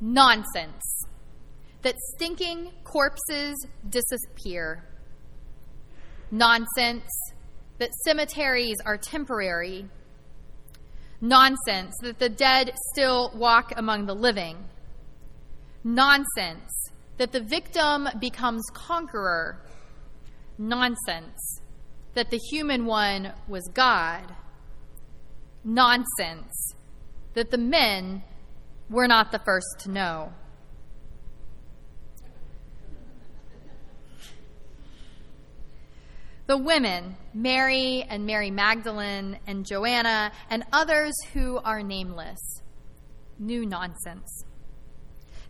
Nonsense. That stinking corpses disappear. Nonsense. That cemeteries are temporary. Nonsense. That the dead still walk among the living. Nonsense. That the victim becomes conqueror. Nonsense. That the human one was God. Nonsense. That the men were not the first to know. The women, Mary and Mary Magdalene and Joanna and others who are nameless, knew nonsense.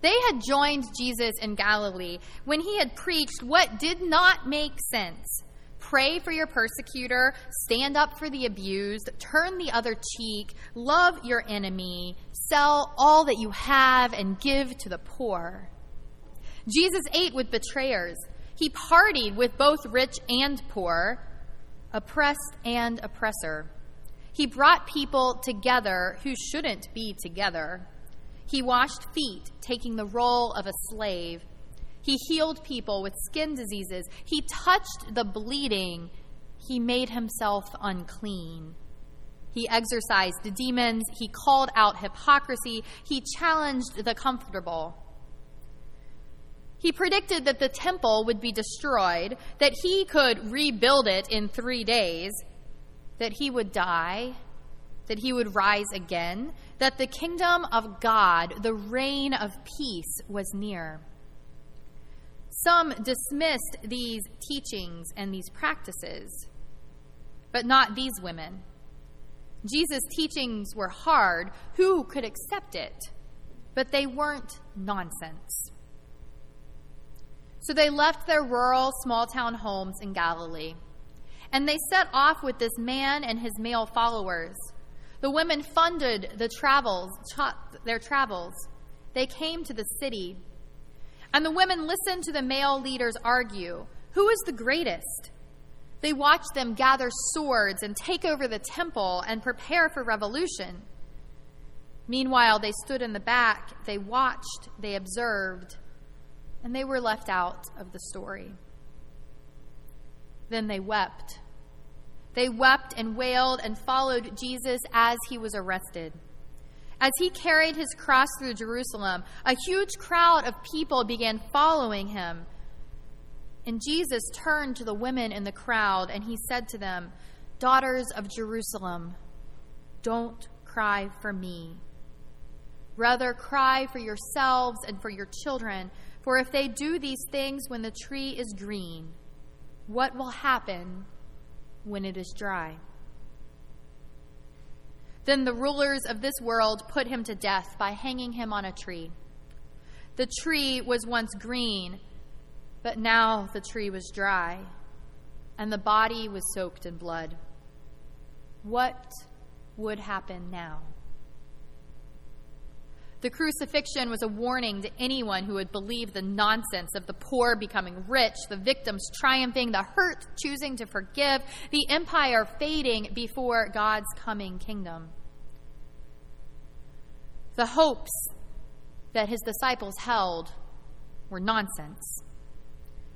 They had joined Jesus in Galilee when he had preached what did not make sense. Pray for your persecutor, stand up for the abused, turn the other cheek, love your enemy, sell all that you have, and give to the poor. Jesus ate with betrayers. He partied with both rich and poor, oppressed and oppressor. He brought people together who shouldn't be together. He washed feet, taking the role of a slave. He healed people with skin diseases. He touched the bleeding. He made himself unclean. He exorcised demons. He called out hypocrisy. He challenged the comfortable. He predicted that the temple would be destroyed, that he could rebuild it in three days, that he would die, that he would rise again, that the kingdom of God, the reign of peace, was near. Some dismissed these teachings and these practices, but not these women. Jesus' teachings were hard. Who could accept it? But they weren't nonsense. So they left their rural, small town homes in Galilee. And they set off with this man and his male followers. The women funded the travels, their travels. They came to the city. And the women listened to the male leaders argue who is the greatest? They watched them gather swords and take over the temple and prepare for revolution. Meanwhile, they stood in the back, they watched, they observed, and they were left out of the story. Then they wept. They wept and wailed and followed Jesus as he was arrested. As he carried his cross through Jerusalem, a huge crowd of people began following him. And Jesus turned to the women in the crowd and he said to them, Daughters of Jerusalem, don't cry for me. Rather, cry for yourselves and for your children for if they do these things when the tree is green, what will happen when it is dry? Then the rulers of this world put him to death by hanging him on a tree. The tree was once green, but now the tree was dry, and the body was soaked in blood. What would happen now? The crucifixion was a warning to anyone who would believe the nonsense of the poor becoming rich, the victims triumphing, the hurt choosing to forgive, the empire fading before God's coming kingdom. The hopes that his disciples held were nonsense.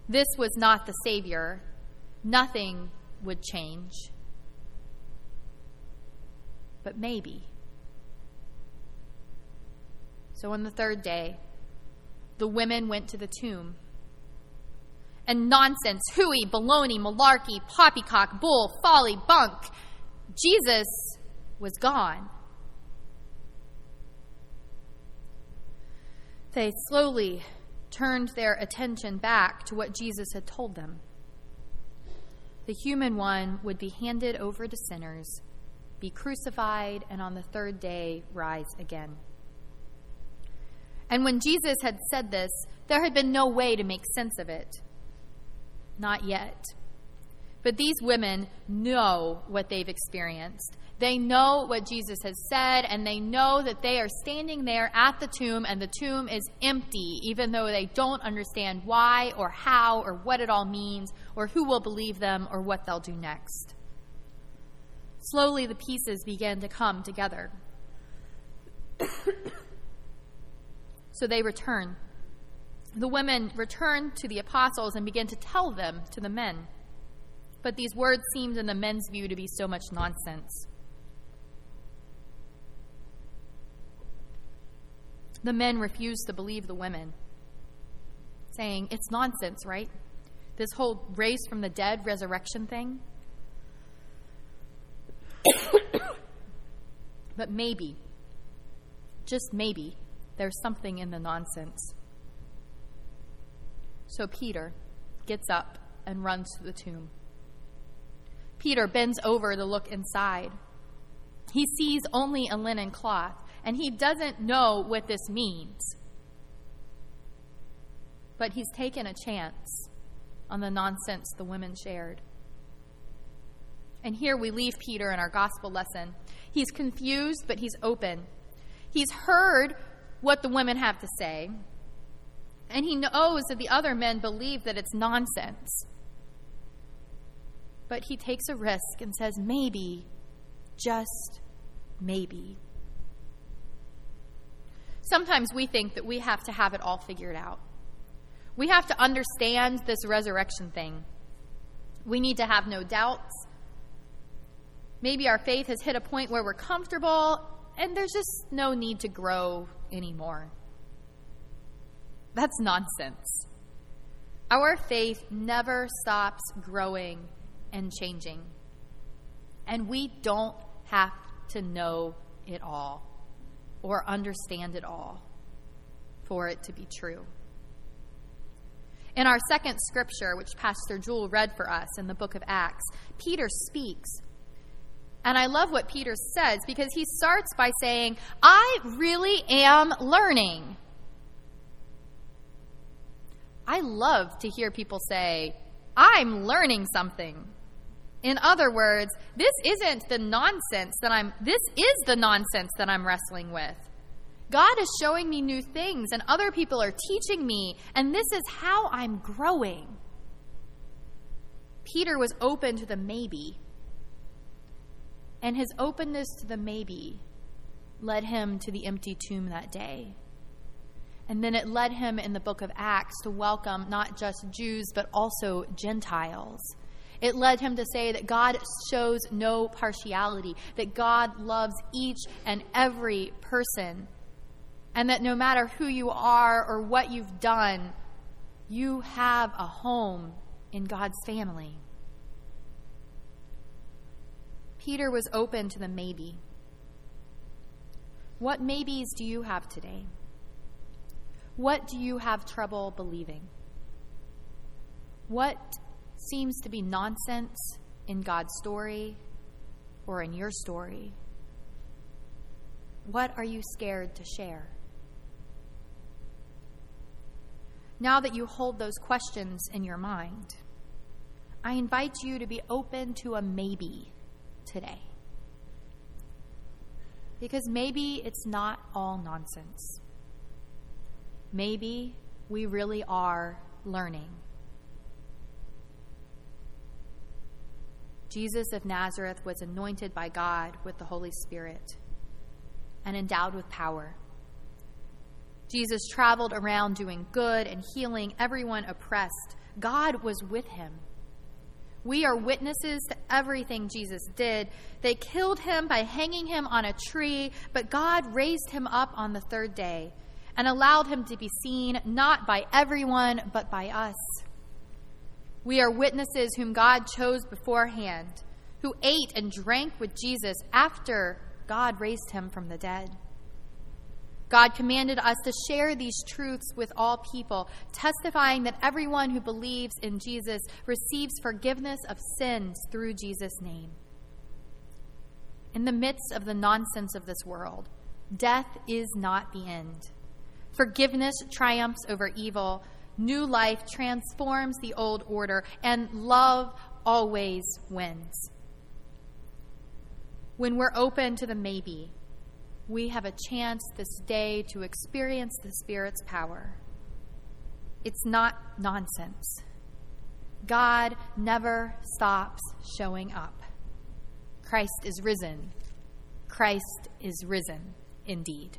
This was not the Savior. Nothing would change. But maybe. So on the third day, the women went to the tomb. And nonsense, hooey, baloney, malarkey, poppycock, bull, folly, bunk. Jesus was gone. They slowly turned their attention back to what Jesus had told them. The human one would be handed over to sinners, be crucified, and on the third day rise again. And when Jesus had said this, there had been no way to make sense of it. Not yet. But these women know what they've experienced. They know what Jesus has said, and they know that they are standing there at the tomb, and the tomb is empty, even though they don't understand why or how or what it all means, or who will believe them, or what they'll do next. Slowly, the pieces begin to come together. So they return. The women return to the apostles and begin to tell them to the men. But these words seemed, in the men's view, to be so much nonsense. The men refused to believe the women, saying, It's nonsense, right? This whole raised from the dead resurrection thing. but maybe, just maybe, there's something in the nonsense. So Peter gets up and runs to the tomb. Peter bends over to look inside. He sees only a linen cloth, and he doesn't know what this means. But he's taken a chance on the nonsense the women shared. And here we leave Peter in our gospel lesson. He's confused, but he's open. He's heard what the women have to say, and he knows that the other men believe that it's nonsense. But he takes a risk and says, maybe, just maybe. Sometimes we think that we have to have it all figured out. We have to understand this resurrection thing. We need to have no doubts. Maybe our faith has hit a point where we're comfortable and there's just no need to grow anymore. That's nonsense. Our faith never stops growing and changing. And we don't have to know it all or understand it all for it to be true. In our second scripture, which Pastor Jewel read for us in the book of Acts, Peter speaks. And I love what Peter says because he starts by saying, I really am learning. I love to hear people say, I'm learning something. In other words, this isn't the nonsense that I'm, this is the nonsense that I'm wrestling with. God is showing me new things, and other people are teaching me, and this is how I'm growing. Peter was open to the maybe, and his openness to the maybe led him to the empty tomb that day. And then it led him in the book of Acts to welcome not just Jews, but also Gentiles. It led him to say that God shows no partiality, that God loves each and every person, and that no matter who you are or what you've done, you have a home in God's family. Peter was open to the maybe. What maybes do you have today? What do you have trouble believing? What seems to be nonsense in God's story or in your story? What are you scared to share? Now that you hold those questions in your mind, I invite you to be open to a maybe today. Because maybe it's not all nonsense. Maybe we really are learning. Jesus of Nazareth was anointed by God with the Holy Spirit and endowed with power. Jesus traveled around doing good and healing everyone oppressed. God was with him. We are witnesses to everything Jesus did. They killed him by hanging him on a tree, but God raised him up on the third day and allowed him to be seen not by everyone, but by us. We are witnesses whom God chose beforehand, who ate and drank with Jesus after God raised him from the dead. God commanded us to share these truths with all people, testifying that everyone who believes in Jesus receives forgiveness of sins through Jesus' name. In the midst of the nonsense of this world, death is not the end. Forgiveness triumphs over evil New life transforms the old order, and love always wins. When we're open to the maybe, we have a chance this day to experience the Spirit's power. It's not nonsense. God never stops showing up. Christ is risen. Christ is risen indeed.